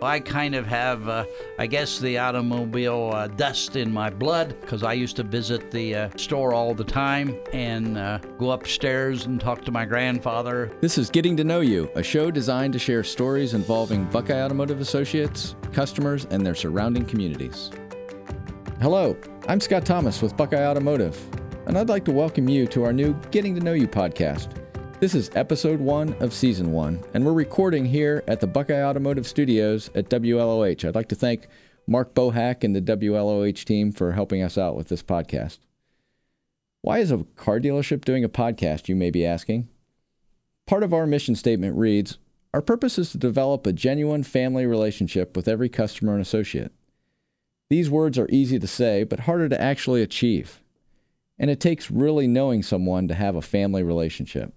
I kind of have, uh, I guess, the automobile uh, dust in my blood because I used to visit the uh, store all the time and uh, go upstairs and talk to my grandfather. This is Getting to Know You, a show designed to share stories involving Buckeye Automotive Associates, customers, and their surrounding communities. Hello, I'm Scott Thomas with Buckeye Automotive, and I'd like to welcome you to our new Getting to Know You podcast. This is episode one of season one, and we're recording here at the Buckeye Automotive Studios at WLOH. I'd like to thank Mark Bohack and the WLOH team for helping us out with this podcast. Why is a car dealership doing a podcast, you may be asking? Part of our mission statement reads Our purpose is to develop a genuine family relationship with every customer and associate. These words are easy to say, but harder to actually achieve. And it takes really knowing someone to have a family relationship.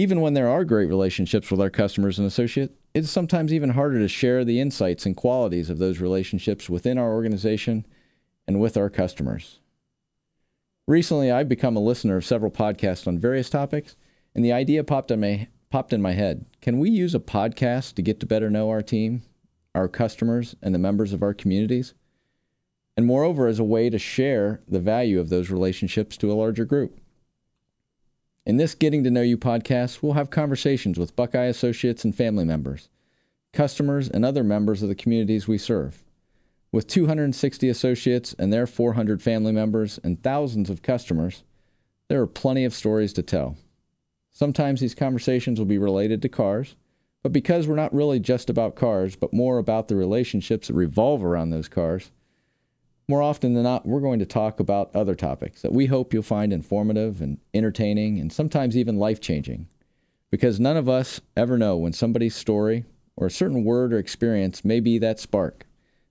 Even when there are great relationships with our customers and associates, it's sometimes even harder to share the insights and qualities of those relationships within our organization and with our customers. Recently, I've become a listener of several podcasts on various topics, and the idea popped in my, popped in my head can we use a podcast to get to better know our team, our customers, and the members of our communities? And moreover, as a way to share the value of those relationships to a larger group. In this Getting to Know You podcast, we'll have conversations with Buckeye associates and family members, customers, and other members of the communities we serve. With 260 associates and their 400 family members and thousands of customers, there are plenty of stories to tell. Sometimes these conversations will be related to cars, but because we're not really just about cars, but more about the relationships that revolve around those cars, more often than not, we're going to talk about other topics that we hope you'll find informative and entertaining and sometimes even life changing. Because none of us ever know when somebody's story or a certain word or experience may be that spark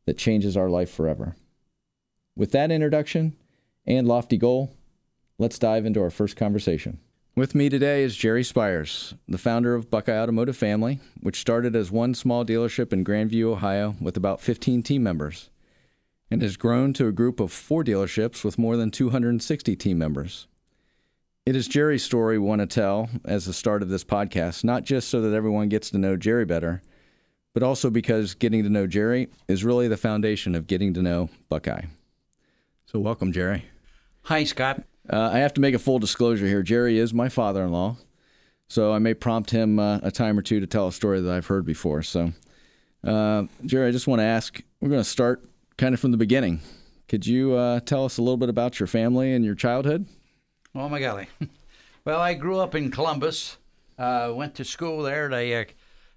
that changes our life forever. With that introduction and lofty goal, let's dive into our first conversation. With me today is Jerry Spires, the founder of Buckeye Automotive Family, which started as one small dealership in Grandview, Ohio, with about 15 team members and has grown to a group of four dealerships with more than 260 team members. It is Jerry's story we want to tell as the start of this podcast, not just so that everyone gets to know Jerry better, but also because getting to know Jerry is really the foundation of getting to know Buckeye. So, welcome, Jerry. Hi, Scott. Uh, I have to make a full disclosure here. Jerry is my father in law, so I may prompt him uh, a time or two to tell a story that I've heard before. So, uh, Jerry, I just want to ask we're going to start kind of from the beginning. Could you uh, tell us a little bit about your family and your childhood? Oh, my golly. well, I grew up in Columbus, uh, went to school there at a, uh,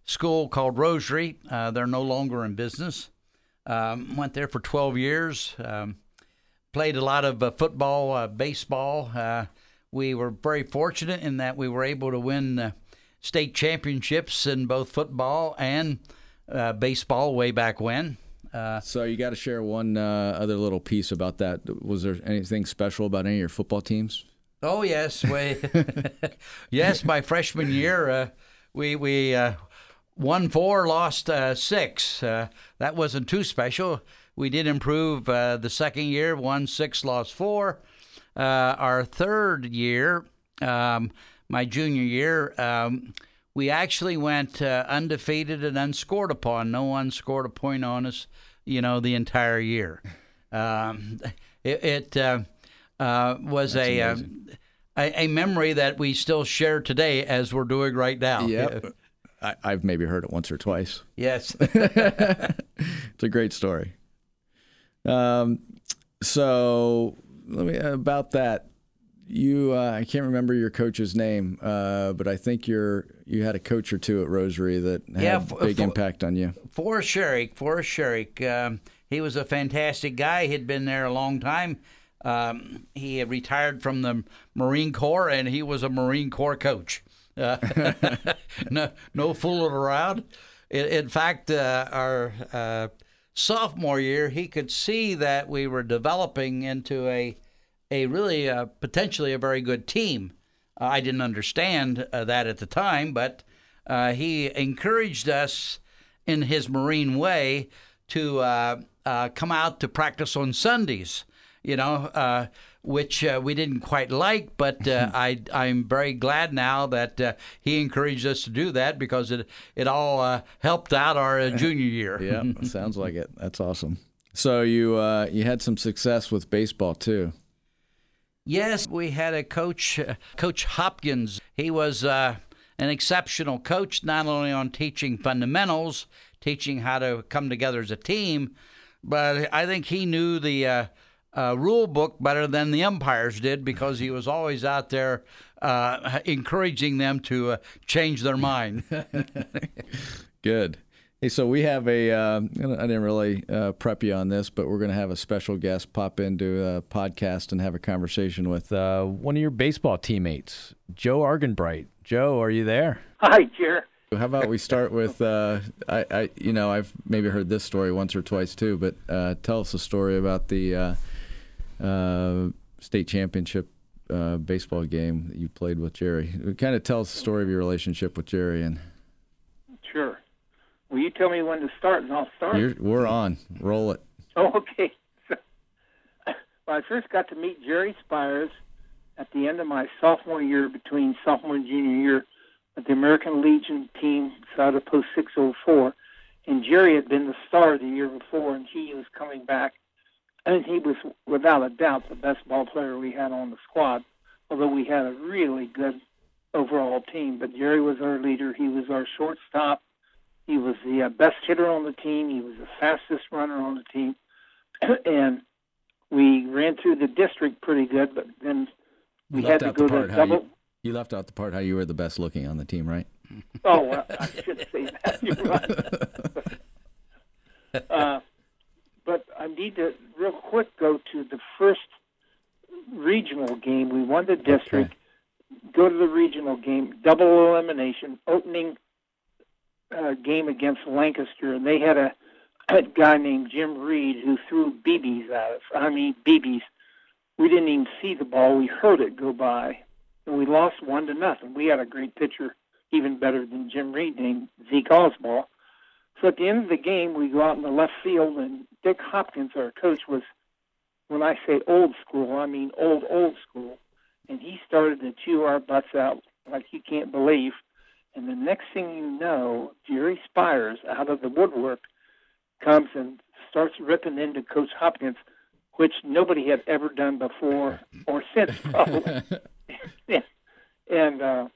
school called Rosary. Uh, they're no longer in business. Um, went there for 12 years. Um, played a lot of uh, football, uh, baseball. we were very fortunate in that we were able to win state championships in both football and baseball way back when. Uh, so you got to share one uh, other little piece about that. Was there anything special about any of your football teams? Oh yes, we, yes. My freshman year, uh, we we uh, won four, lost uh, six. Uh, that wasn't too special. We did improve the second year, won six, lost four. our third year, um, my junior year. Um, we actually went uh, undefeated and unscored upon. No one scored a point on us, you know, the entire year. Um, it, it uh, uh, was a, um, a, a memory that we still share today, as we're doing right now. Yeah. I, I've maybe heard it once or twice. Yes. it's a great story. Um, so let me about that you uh, I can't remember your coach's name, uh, but I think you're you had a coach or two at Rosary that had yeah, a big for, impact on you. Forrest Sherrick, Forrest Sherrick, um, he was a fantastic guy. He'd been there a long time. Um, he had retired from the Marine Corps, and he was a Marine Corps coach. Uh, no, no fooling around. In, in fact, uh, our uh, sophomore year, he could see that we were developing into a a really uh, potentially a very good team. Uh, I didn't understand uh, that at the time, but uh, he encouraged us in his Marine way to uh, uh, come out to practice on Sundays. you know, uh, which uh, we didn't quite like, but uh, I, I'm very glad now that uh, he encouraged us to do that because it, it all uh, helped out our uh, junior year. yeah, sounds like it. That's awesome. So you uh, you had some success with baseball too. Yes, we had a coach, uh, Coach Hopkins. He was uh, an exceptional coach, not only on teaching fundamentals, teaching how to come together as a team, but I think he knew the uh, uh, rule book better than the umpires did because he was always out there uh, encouraging them to uh, change their mind. Good. Hey, so we have a. Uh, I didn't really uh, prep you on this, but we're going to have a special guest pop into a podcast and have a conversation with uh, one of your baseball teammates, Joe Argenbright. Joe, are you there? Hi, Jer. How about we start with? Uh, I, I, you know, I've maybe heard this story once or twice too, but uh, tell us a story about the uh, uh, state championship uh, baseball game that you played with Jerry. Kind of tell us the story of your relationship with Jerry and. Will you tell me when to start, and I'll start? You're, we're on. Roll it. Oh, okay. So, well, I first got to meet Jerry Spires at the end of my sophomore year, between sophomore and junior year, at the American Legion team out of Post 604. And Jerry had been the star the year before, and he was coming back. And he was, without a doubt, the best ball player we had on the squad, although we had a really good overall team. But Jerry was our leader. He was our shortstop he was the uh, best hitter on the team. He was the fastest runner on the team, and we ran through the district pretty good. But then we had to go to double. You, you, left out the part how you were the best looking on the team, right? Oh, well, I should say that. You're right. uh, but I need to real quick go to the first regional game. We won the district. Okay. Go to the regional game, double elimination, opening uh, game against Lancaster, and they had a, a guy named Jim Reed who threw BBs at us. I mean, BBs. We didn't even see the ball; we heard it go by, and we lost one to nothing. We had a great pitcher, even better than Jim Reed, named Zeke Osball. So at the end of the game, we go out in the left field, and Dick Hopkins, our coach, was, when I say old school, I mean old, old school. And he started to chew our butts out like you can't believe. And the next thing you know, Jerry Spires out of the woodwork comes and starts ripping into Coach Hopkins, which nobody had ever done before or since, probably. and uh,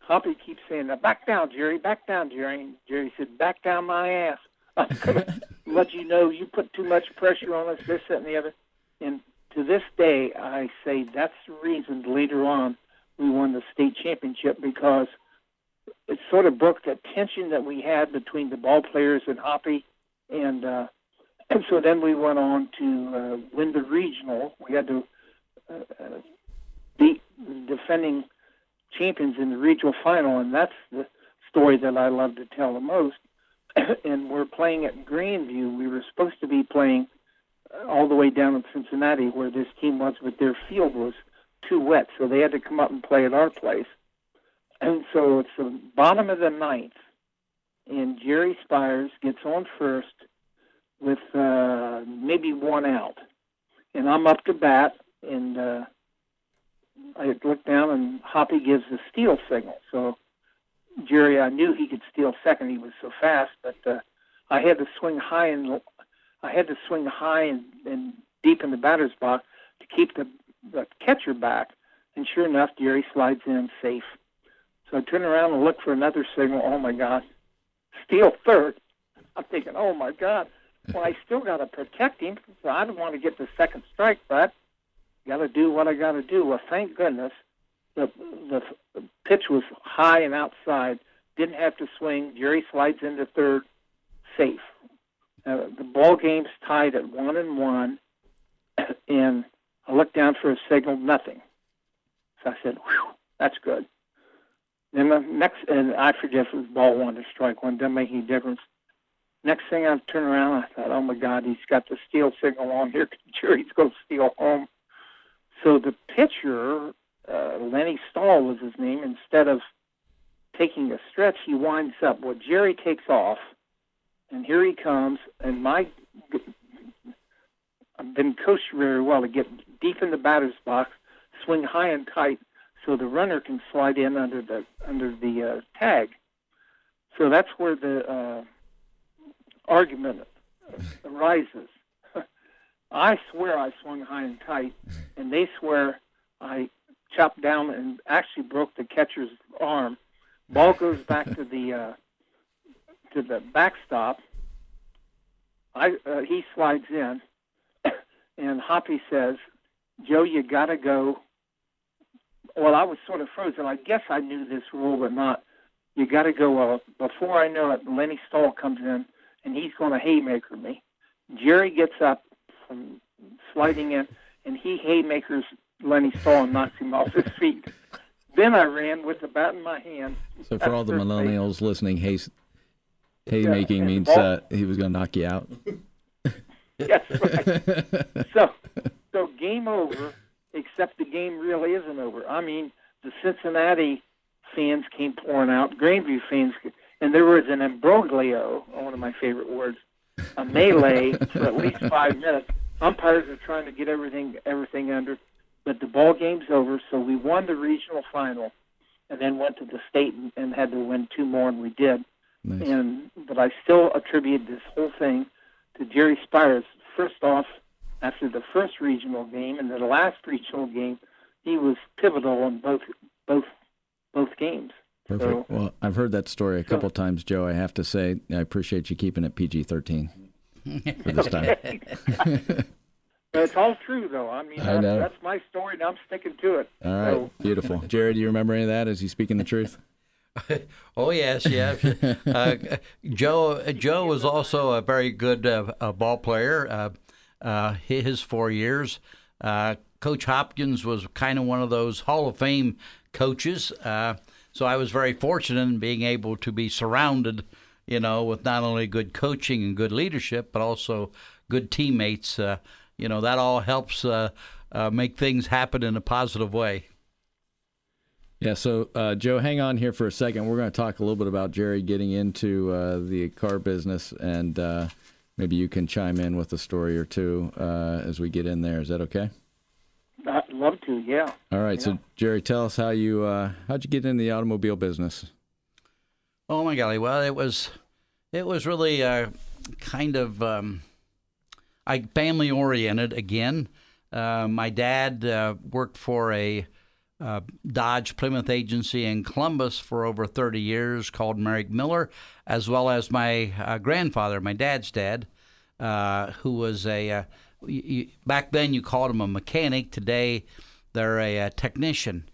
Hoppy keeps saying, "Back down, Jerry. Back down, Jerry." And Jerry said, "Back down my ass. I'm gonna let you know you put too much pressure on us. This, that, and the other." And to this day, I say that's the reason later on we won the state championship because it sort of broke the tension that we had between the ball players and Hoppy, and uh, and so then we went on to uh, win the regional. We had to uh, beat defending champions in the regional final, and that's the story that I love to tell the most. and we're playing at Grandview. We were supposed to be playing all the way down in Cincinnati, where this team was, but their field was too wet, so they had to come up and play at our place. And so it's the bottom of the ninth, and Jerry Spires gets on first with uh, maybe one out. And I'm up to bat, and uh, I look down, and Hoppy gives the steal signal. So Jerry, I knew he could steal second. He was so fast, but uh, I had to swing high and I had to swing high and, and deep in the batter's box to keep the, the catcher back. And sure enough, Jerry slides in safe. So I turn around and look for another signal. Oh my God, steal third. I'm thinking, oh my God. Well, I still got to protect him. So I don't want to get the second strike, but got to do what I got to do. Well, thank goodness the the pitch was high and outside. Didn't have to swing. Jerry slides into third, safe. Uh, the ball game's tied at one and one, and I looked down for a signal, nothing. So I said, "Whew, that's good." Then the next, and I forget if it was ball one or strike one, doesn't make any difference. Next thing I turn around, I thought, oh my God, he's got the steal signal on here. Jerry's going to steal home. So the pitcher, uh, Lenny Stahl was his name, instead of taking a stretch, he winds up. Well, Jerry takes off, and here he comes, and my I've been coached very well to get deep in the batter's box, swing high and tight, so the runner can slide in under the under the uh, tag. So that's where the uh, argument arises. I swear I swung high and tight, and they swear I chopped down and actually broke the catcher's arm. Ball goes back to the uh, to the backstop. I uh, he slides in, and Hoppy says, "Joe, you got to go." Well, I was sort of frozen. I guess I knew this rule, but not. You got to go. Uh, before I know it, Lenny Stahl comes in, and he's going to haymaker me. Jerry gets up from sliding in, and he haymakers Lenny Stahl and knocks him off his feet. Then I ran with the bat in my hand. So for all the That's millennials listening, hay haymaking and means ball- uh, he was going to knock you out. Yes, right. so, so game over. Except the game really isn't over. I mean, the Cincinnati fans came pouring out, Grandview fans, and there was an imbroglio, one of my favorite words, a melee for at least five minutes. Umpires are trying to get everything everything under, but the ball game's over. So we won the regional final, and then went to the state and, and had to win two more, and we did. Nice. And but I still attribute this whole thing to Jerry Spires. First off, after the first regional game and the last regional game, he was pivotal in both both both games. Perfect. So- well, I've heard that story a couple times, Joe. I have to say, I appreciate you keeping it PG 13 for this time. But it's all true, though. I mean, I that's, know. that's my story, and I'm sticking to it. All right. So, Beautiful. Jared. do you remember any of that? Is he speaking the truth? Oh yes, yes. uh, Joe Joe was also a very good uh, uh, ball player. Uh, uh, his four years, uh, Coach Hopkins was kind of one of those Hall of Fame coaches. Uh, so I was very fortunate in being able to be surrounded, you know, with not only good coaching and good leadership, but also good teammates. Uh, you know, that all helps uh, uh, make things happen in a positive way. Yeah, so uh, Joe, hang on here for a second. We're going to talk a little bit about Jerry getting into uh, the car business, and uh, maybe you can chime in with a story or two uh, as we get in there. Is that okay? I'd love to, yeah. All right. So Jerry, tell us how you uh, how'd you get into the automobile business? Oh my golly! Well, it was, it was really uh, kind of um, I family oriented again. Uh, my dad uh, worked for a uh, Dodge Plymouth agency in Columbus for over 30 years, called Merrick Miller, as well as my uh, grandfather, my dad's dad, uh, who was a uh, y- y- back then you called him a mechanic. Today, they're a, uh technician.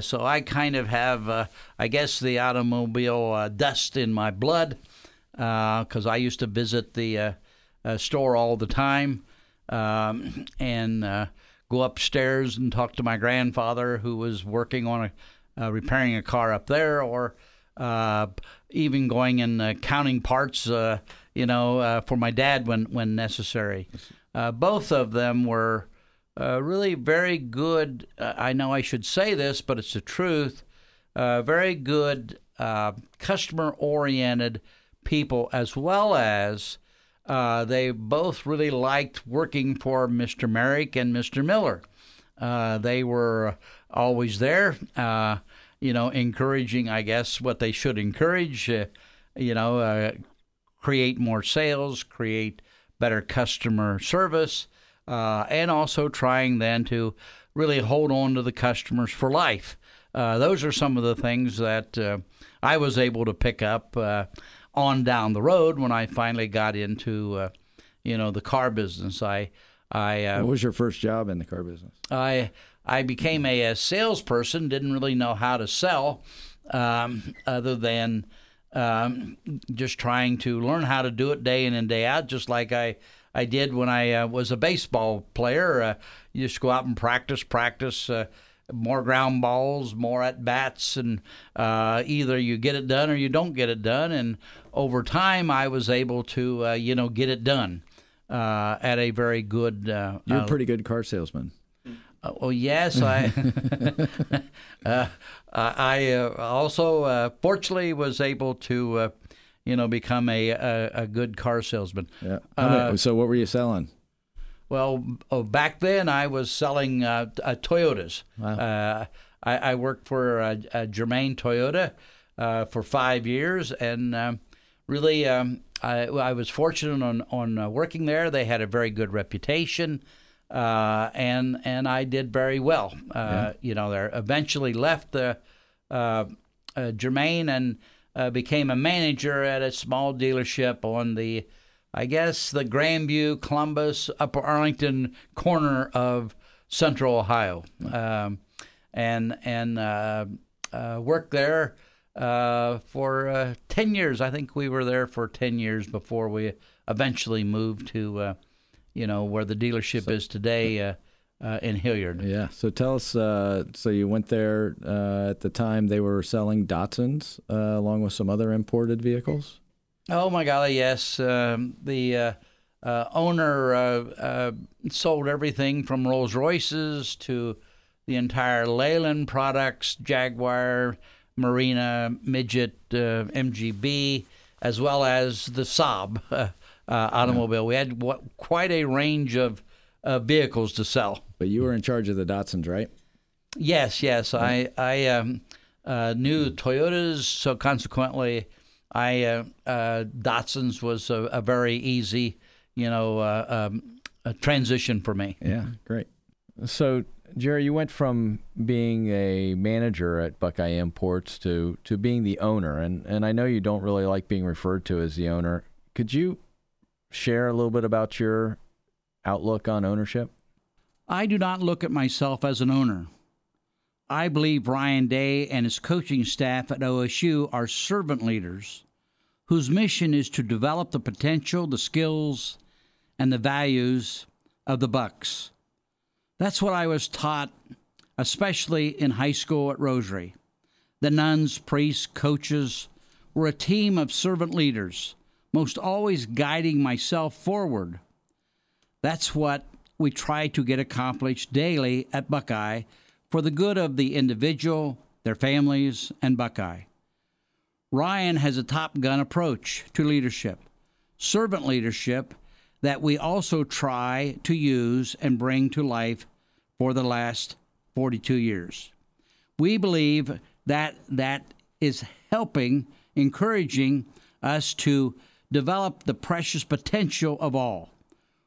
So I kind of have, I guess, the automobile dust in my blood because I used to visit the store all the time um, and uh, go upstairs and talk to my grandfather who was working on a uh, repairing a car up there, or uh, even going and uh, counting parts, uh, you know, uh, for my dad when when necessary. Uh, both of them were uh, really very good. Uh, I know I should say this, but it's the truth. Uh, very good uh, customer oriented people, as well as uh, they both really liked working for Mr. Merrick and Mr. Miller. Uh, they were always there, uh, you know, encouraging, I guess, what they should encourage, uh, you know, uh, create more sales, create better customer service, uh, and also trying then to really hold on to the customers for life. Those are some of the things that I was able to pick up on down the road when I finally got into, uh, you know, the car business. I, I, uh, What was your first job in the car business? I I became a, a salesperson. Didn't really know how to sell, um, other than um, just trying to learn how to do it day in and day out, just like I I did when I uh, was a baseball player. Uh, you just go out and practice, practice. Uh, more ground balls, more at bats, and uh, either you get it done or you don't get it done. And over time, I was able to, uh, you know, get it done uh, at a very good. Uh, You're uh, a pretty good car salesman. uh, well, yes, I. uh, I uh, also uh, fortunately was able to, uh, you know, become a, a a good car salesman. Yeah. Many- Uh, so what were you selling? well, oh, back then I was selling uh, uh, Toyotas. Uh, I, I, worked for uh, Germain Toyota uh, for five years, and um, really, um, I, I, was fortunate on on uh, working there. They had a very good reputation, and and I did very well. Yeah. You know, they eventually left the Germain and became a manager at a small dealership on the I guess the Grandview, Columbus, Upper Arlington corner of Central Ohio, um, and and uh, uh, worked there uh, for uh, ten years. I think we were there for ten years before we eventually moved to, uh, you know, where the dealership so, is today. Uh, in Hilliard. Yeah. So tell us. so you went there at the time they were selling Datsuns along with some other imported vehicles. Oh my golly, yes. Um, the uh, uh, owner uh, uh, sold everything from Rolls Royces to the entire Leyland products, Jaguar, Marina, Midget, uh, MGB, as well as the Saab uh, automobile. Yeah. We had quite a range of vehicles to sell. But you were in charge of the Datsuns, right? Yes, yes. I I um, knew Toyotas, so consequently I uh, uh, Datsun's was a, a, very easy, you know, uh, um, transition for me. Yeah, great. So, Jerry, you went from being a manager at Buckeye Imports to to being the owner, and and I know you don't really like being referred to as the owner. Could you share a little bit about your outlook on ownership? I do not look at myself as an owner. I believe Ryan Day and his coaching staff at OSU are servant leaders whose mission is to develop the potential, the skills, and the values of the Bucks. That's what I was taught, especially in high school at Rosary. The nuns, priests, coaches were a team of servant leaders, most always guiding myself forward. That's what we try to get accomplished daily at Buckeye for the good of the individual, their families, and Buckeye. Ryan has a top gun approach to leadership, servant leadership that we also try to use and bring to life for the last 42 years. We believe that that is helping, encouraging us to develop the precious potential of all.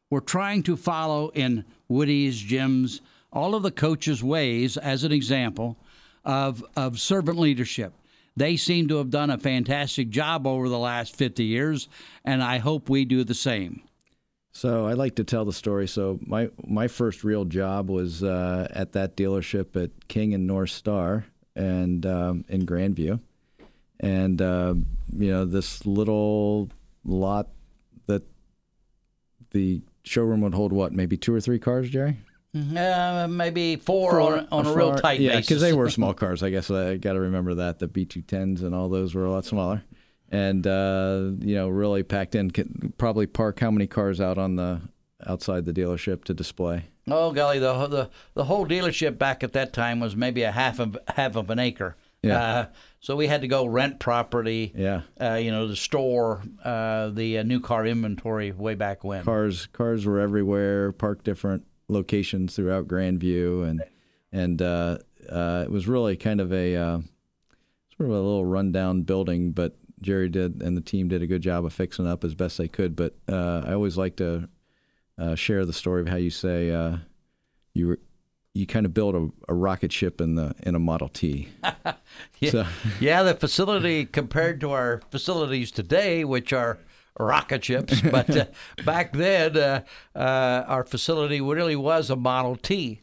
We're trying to follow in Woody's, Jim's, all of the coaches' ways as an example of, of servant leadership. They seem to have done a fantastic job over the last 50 years, and I hope we do the same. So I like to tell the story. So my my first real job was uh, at that dealership at King and North Star, and um, in Grandview, and uh, you know this little lot that the showroom would hold what maybe two or three cars, Jerry. Mm-hmm. Uh, maybe four, four on, on a real tight yeah, because they were small cars. I guess I got to remember that the B210s and all those were a lot smaller, and uh, you know really packed in. Probably park how many cars out on the outside the dealership to display? Oh golly, the the the whole dealership back at that time was maybe a half of half of an acre. Yeah. Uh, so we had to go rent property. Yeah. Uh, you know, to store uh, the uh, new car inventory way back when. Cars cars were everywhere, parked different locations throughout Grandview, and and uh, uh, it was really kind of a uh, sort of a little rundown building, but Jerry did and the team did a good job of fixing up as best they could. But uh, I always like to uh, share the story of how you say uh, you were you kind of build a, a, rocket ship in the in a Model T. yeah, so. yeah, the facility compared to our facilities today, which are rocket ships. But uh, back then, uh, uh, our facility really was a Model T.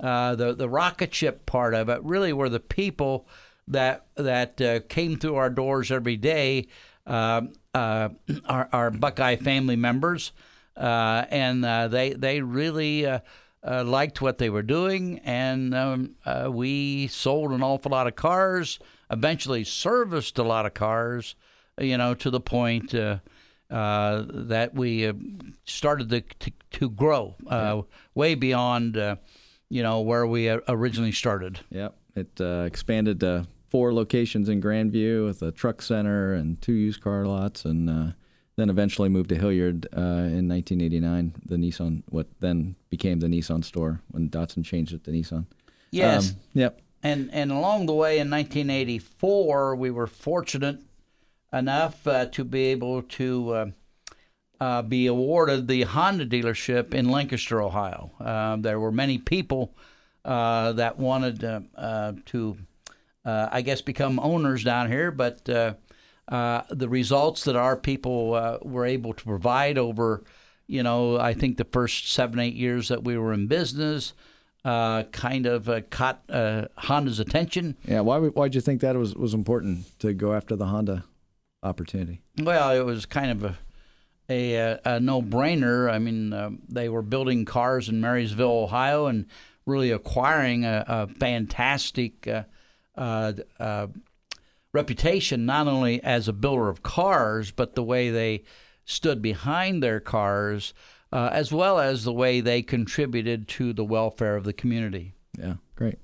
Uh, the the rocket ship part of it really were the people that that uh, came through our doors every day. Um, uh, our, our Buckeye family members, and they they really. liked what they were doing, and um, we sold an awful lot of cars. Eventually, serviced a lot of cars, you know, to the point uh, that we uh, started to, to, to grow uh, yeah. way beyond, uh, you know, where we originally started. Yep, it expanded to four locations in Grandview with a truck center and two used car lots, and then then eventually moved to Hilliard uh, in 1989. The Nissan, what then became the Nissan store when Datsun changed it to Nissan. Yes. Um, yep. And and along the way in 1984, we were fortunate enough uh, to be able to uh, uh, be awarded the Honda dealership in Lancaster, Ohio. Uh, there were many people uh, that wanted uh, uh, to, uh, I guess, become owners down here, but uh, uh, the results that our people uh, were able to provide over, you know, I think the first seven, eight years that we were in business. Uh, kind of uh, caught uh, Honda's attention. Yeah. Why why'd you think that was was important to go after the Honda opportunity? Well, it was kind of a a, a no-brainer. I mean, uh, they were building cars in Marysville, Ohio, and really acquiring a, a fantastic uh, uh, uh, reputation, not only as a builder of cars, but the way they stood behind their cars, uh, as well as the way they contributed to the welfare of the community. Yeah, great.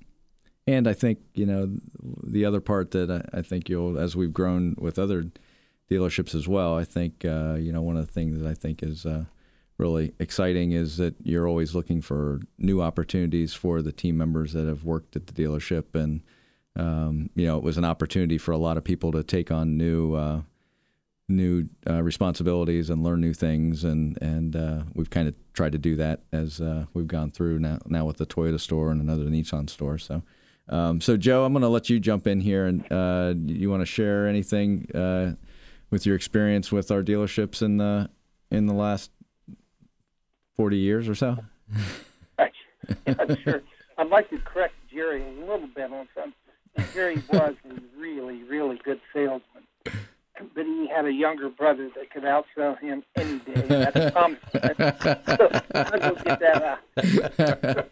And I think you know the other part that I, I think you'll, as we've grown with other dealerships as well. I think uh, you know one of the things that I think is uh, really exciting is that you're always looking for new opportunities for the team members that have worked at the dealership, and um, you know it was an opportunity for a lot of people to take on new. Uh, new uh, responsibilities and learn new things and and uh, we've kind of tried to do that as uh, we've gone through now now with the Toyota store and another Nissan store so um, so Joe I'm going to let you jump in here and uh, you want to share anything uh, with your experience with our dealerships in the in the last 40 years or so yeah, sure. I'd like to correct Jerry a little bit on something. Jerry was a really, really good salesman, but he had a younger brother that could outsell him any day. That's Tom. so, I'll go get that out.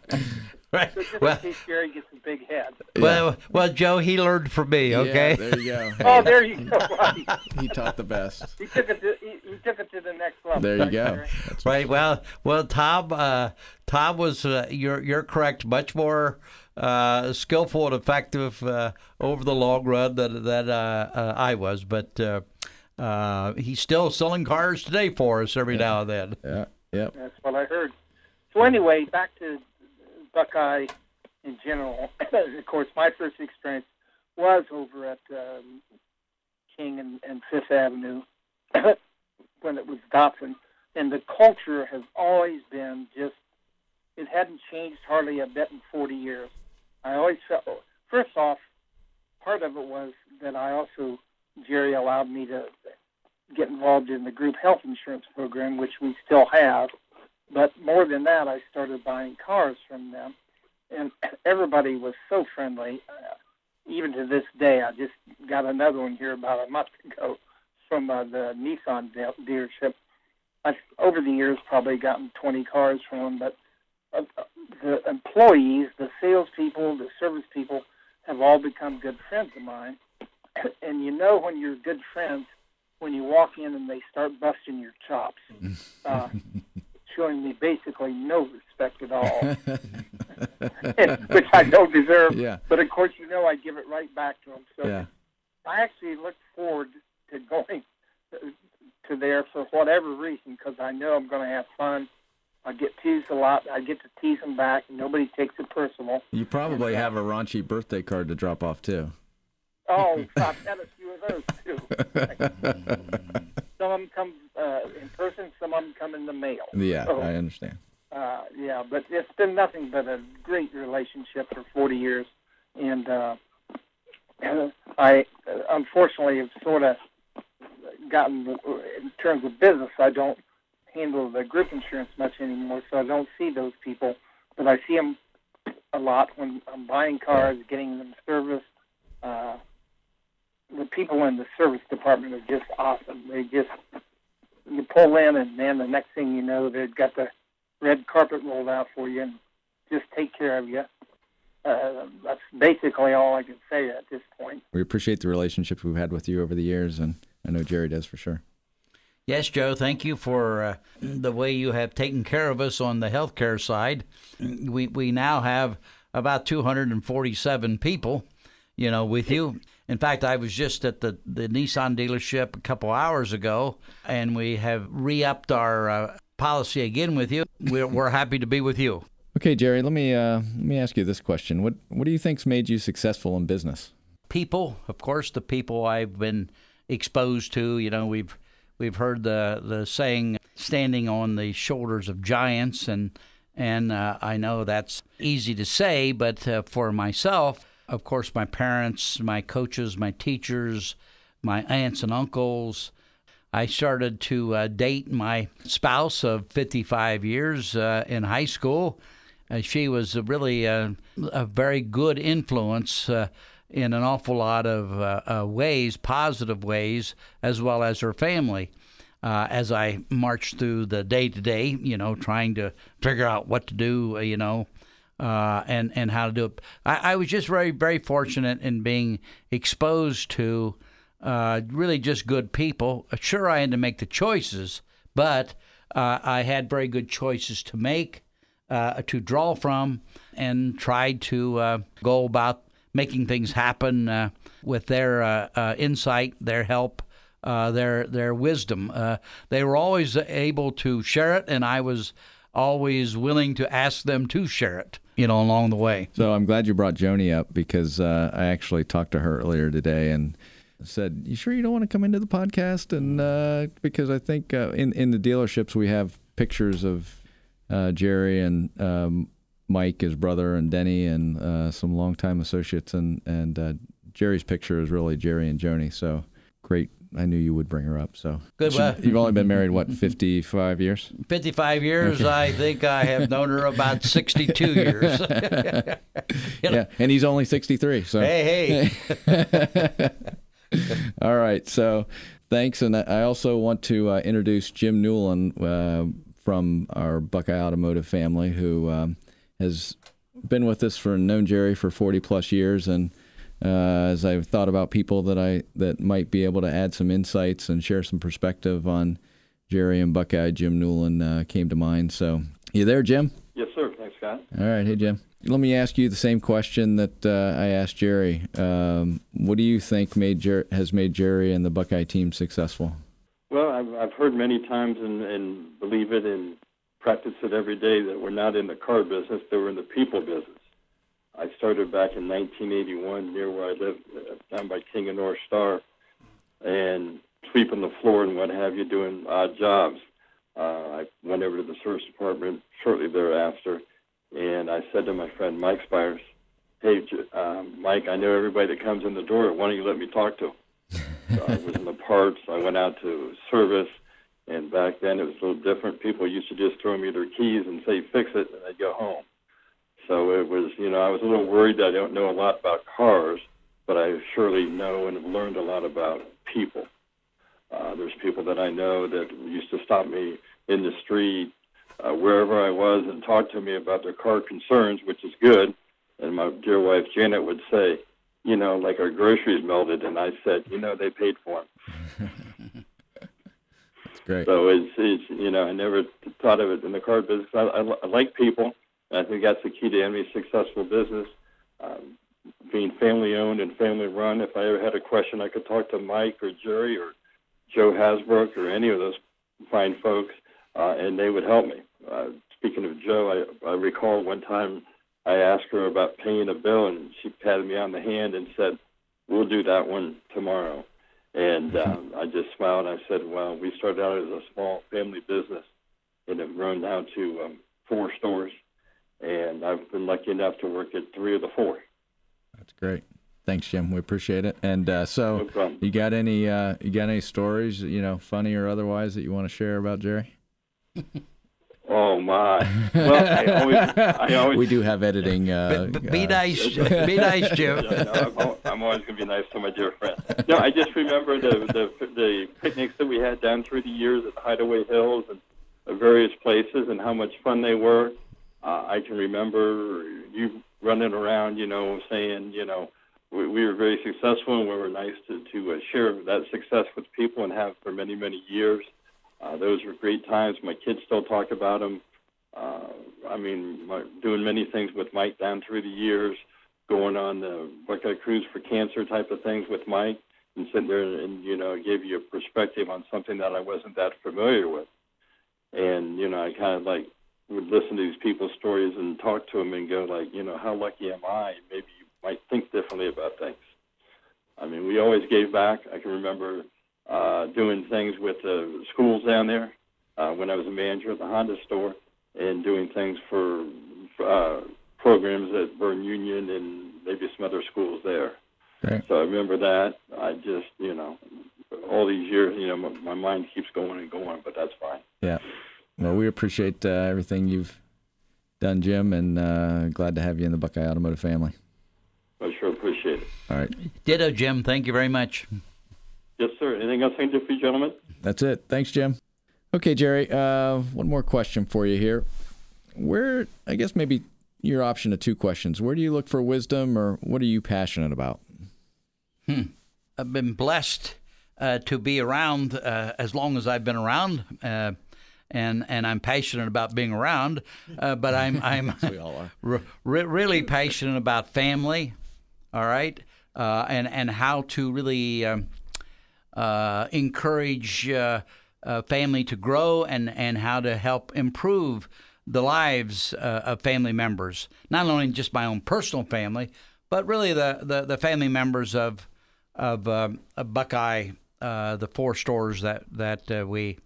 Right. So Well, in case Jerry gets a big head. well, well, Joe, he learned from me. Okay. Yeah, there you go Oh, there you go. Right. he taught the best He took it to he, he took it to the next level. there you right, go Jerry? Right. Well, well, Tom, uh, Tom was uh, you're you're correct. Much more uh, skillful and effective uh, over the long run than than uh, uh, I was, but uh, uh, he's still selling cars today for us every now and then. yeah yep That's what I heard. So anyway, back to Buckeye in general. of course, my first experience was over at um, King and, and Fifth Avenue when it was Dobson, and the culture has always been just. It hadn't changed hardly a bit in 40 years. I always felt. First off, part of it was that I also Jerry allowed me to get involved in the group health insurance program, which we still have. But more than that, I started buying cars from them, and everybody was so friendly. Uh, even to this day, I just got another one here about a month ago from uh, the Nissan de- dealership. I've over the years probably gotten 20 cars from them, but uh, the employees, the salespeople, the service people have all become good friends of mine. and you know when you're good friends when you walk in and they start busting your chops, uh, showing me basically no respect at all, which I don't deserve. Yeah. But of course, you know I give it right back to them. So yeah I actually look forward to going to there for whatever reason because I know I'm going to have fun. I get teased a lot. I get to tease them back. and Nobody takes it personal. You probably uh, have a raunchy birthday card to drop off too. Oh, I've had a few of those too. some of them come uh, in person. Some of them come in the mail. Yeah, So, I understand. uh, yeah, but it's been nothing but a great relationship for 40 years, and uh, I uh, unfortunately have sort of gotten in terms of business. I don't handle the group insurance much anymore, so I don't see those people, but I see them a lot when I'm buying cars, getting them serviced. Uh, the people in the service department are just awesome. They just you pull in, and man, the next thing you know, they've got the red carpet rolled out for you and just take care of you. Uh, that's basically all I can say at this point. We appreciate the relationship we've had with you over the years, and I know Jerry does for sure. Yes, Joe, thank you for uh, the way you have taken care of us on the healthcare side. We we now have about 247 people, you know, with you. In fact, I was just at the, the Nissan dealership a couple hours ago, and we have re upped our uh, policy again with you. We're, we're happy to be with you. Okay, Jerry, let me uh, let me ask you this question. What what do you think's made you successful in business? People, of course, the people I've been exposed to. You know, we've we've heard the the saying "standing on the shoulders of giants," and and uh, I know that's easy to say, but uh, for myself, of course, my parents, my coaches, my teachers, my aunts and uncles. I started to uh, date my spouse of 55 years uh, in high school. Uh, she was really a, a, very good influence uh, in an awful lot of uh, uh, ways, positive ways, as well as her family. as I marched through the day to day, you know, trying to figure out what to do, you know, uh, and and how to do it. I, I, was just very very fortunate in being exposed to uh, really just good people. Sure, I had to make the choices, but uh, I had very good choices to make, uh, to draw from, and tried to uh, go about making things happen uh, with their insight, their help. their their wisdom. they were always able to share it, and I was always willing to ask them to share it you know, along the way. So I'm glad you brought Joni up because uh, I actually talked to her earlier today and said, "You sure you don't want to come into the podcast?" And uh, because I think uh, in in the dealerships we have pictures of uh, Jerry and um, Mike, his brother, and Denny, and uh, some longtime associates, and and uh, Jerry's picture is really Jerry and Joni. So great I knew you would bring her up. So good. Well, you've only been married what fifty five years? Fifty five years. Okay. I think I have known her about sixty two years. you know? Yeah, and he's only sixty three. So hey, hey. All right. So thanks, and I also want to uh, introduce Jim Newland uh, from our Buckeye Automotive family, who um, has been with us for known Jerry for forty plus years, and uh, as I've thought about people that I that might be able to add some insights and share some perspective on Jerry and Buckeye. Jim Newland uh, came to mind. So, you there, Jim? Yes, sir. Thanks, Scott. All right, hey Jim. Let me ask you the same question that uh, I asked Jerry. Um, what do you think made Jer- has made Jerry and the Buckeye team successful? Well, I've, I've heard many times and, and believe it and practice it every day that we're not in the car business; that we're in the people business. I started back in 1981 near where I lived, uh, down by King and North Star, and sweeping the floor and what have you, doing odd jobs. Uh, I went over to the service department shortly thereafter, and I said to my friend Mike Spires, "Hey, um, Mike, I know everybody that comes in the door. Why don't you let me talk to them?" so I was in the parts. I went out to service, and back then it was a little different. People used to just throw me their keys and say, "Fix it," and I'd go home. So it was, you know, I was a little worried that I don't know a lot about cars, but I surely know and have learned a lot about people. Uh, there's people that I know that used to stop me in the street, uh, wherever I was, and talk to me about their car concerns, which is good. And my dear wife Janet would say, you know, like our groceries melted, and I said, you know, they paid for them. That's great. So it's, it's, you know, I never thought of it in the car business. I, I, I like people. I think that's the key to any successful business. Um, being family owned and family run. If I ever had a question, I could talk to Mike or Jerry or Joe Hasbrook or any of those fine folks, uh, and they would help me. Uh, speaking of Joe, I, I recall one time I asked her about paying a bill, and she patted me on the hand and said, "We'll do that one tomorrow." And um, I just smiled. And I said, "Well, we started out as a small family business, and have grown now to um, four stores." And I've been lucky enough to work at three of the four. That's great. Thanks, Jim. We appreciate it. And uh, so, no you got any uh, you got any stories, you know, funny or otherwise, that you want to share about Jerry? Oh my! Well, I always, I always. We do have editing. Uh, be, be uh, nice, be nice, Jim. Yeah, no, I'm, I'm, always going to be nice to my dear friend. No, I just remember the, the the picnics that we had down through the years at Hideaway Hills and various places, and how much fun they were. Uh, I can remember you running around, you know, saying, you know, we, we were very successful and we were nice to, to uh, share that success with people and have for many, many years. Uh, those were great times. My kids still talk about them. Uh, I mean, my, doing many things with Mike down through the years. going on the Buckeye Cruise for Cancer type of things with Mike, and sitting there and you know gave you a perspective on something that I wasn't that familiar with, and you know I kind of like would listen to these people's stories and talk to them and go like, you know, how lucky am I? Maybe you might think differently about things. I mean, we always gave back. I can remember uh, doing things with the schools down there uh, when I was a manager at the Honda store and doing things for uh, programs at Berne Union and maybe some other schools there. Right. So I remember that. I just, you know, all these years, you know, my, my mind keeps going and going, but that's fine. Yeah. Well, we appreciate uh, everything you've done, Jim, and uh, glad to have you in the Buckeye Automotive family. I sure appreciate it. All right. Ditto, Jim. Thank you very much. Yes, sir. Anything else I can do for you, gentlemen? That's it. Thanks, Jim. Okay, Jerry, uh, one more question for you here. Where, I guess maybe your option of two questions. Where do you look for wisdom or what are you passionate about? I've been blessed uh, to be around uh, as long as I've been around, uh, and and I'm passionate about being around. Uh, but I'm I'm We all are. re- re- really passionate about family. All right, uh, and and how to really um, uh, encourage uh, uh, family to grow and and how to help improve the lives uh, of family members. Not only just my own personal family, but really the the, the family members of of, um, of Buckeye, uh, the four stores that that uh, we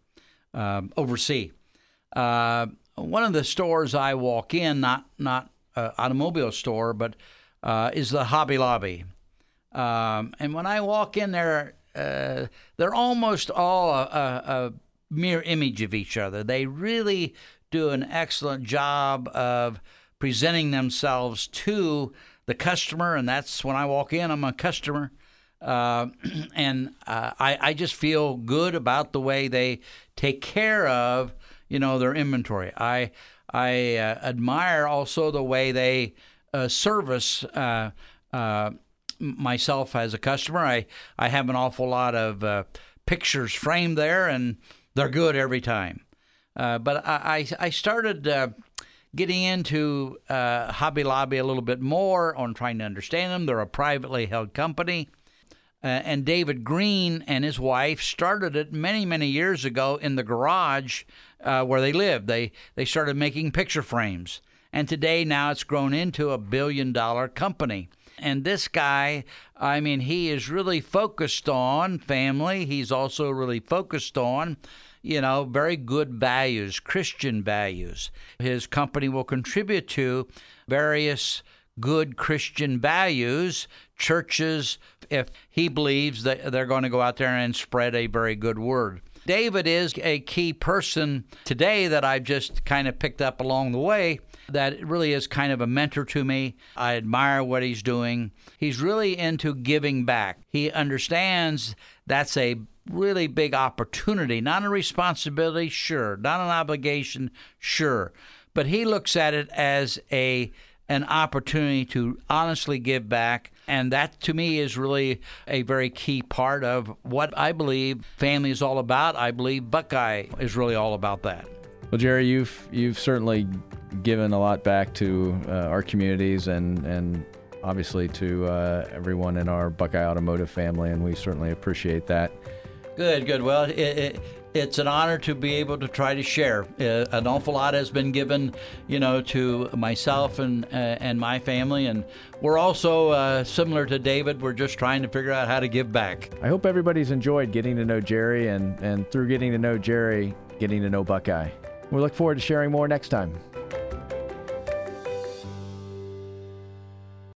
um, oversee. Uh, one of the stores I walk in, not not automobile store, but uh, is the Hobby Lobby. Um, and when I walk in there, uh, they're almost all a, a, a mirror image of each other. They really do an excellent job of presenting themselves to the customer, and that's when I walk in. I'm a customer. Uh, and uh, I, I just feel good about the way they take care of you know their inventory. I I uh, admire also the way they uh, service uh, myself as a customer. I I have an awful lot of pictures framed there, and they're good every time. But I I, I started. Getting into uh, Hobby Lobby a little bit more on trying to understand them. They're a privately held company. Uh, and David Green and his wife started it many, many years ago in the garage uh, where they lived. They they started making picture frames, and today now it's grown into a billion dollar company. And this guy, I mean, he is really focused on family. He's also really focused on, you know, very good values, Christian values. His company will contribute to various good Christian values, churches, if he believes that they're going to go out there and spread a very good word. David is a key person today that I've just kind of picked up along the way that really is kind of a mentor to me. I admire what he's doing. He's really into giving back. He understands that's a really big opportunity, not a responsibility, sure, not an obligation, sure, but he looks at it as a an opportunity to honestly give back. And that to me is really a very key part of what I believe family is all about. I believe Buckeye is really all about that. Well, Jerry, you've you've certainly given a lot back to uh, our communities and and obviously to uh, everyone in our Buckeye Automotive family, and we certainly appreciate that. Good, good. Well, it, it, it's an honor to be able to try to share. Uh, an awful lot has been given, you know, to myself and uh, and my family, and we're also uh, similar to David. We're just trying to figure out how to give back. I hope everybody's enjoyed getting to know Jerry, and and through getting to know Jerry, getting to know Buckeye. We look forward to sharing more next time.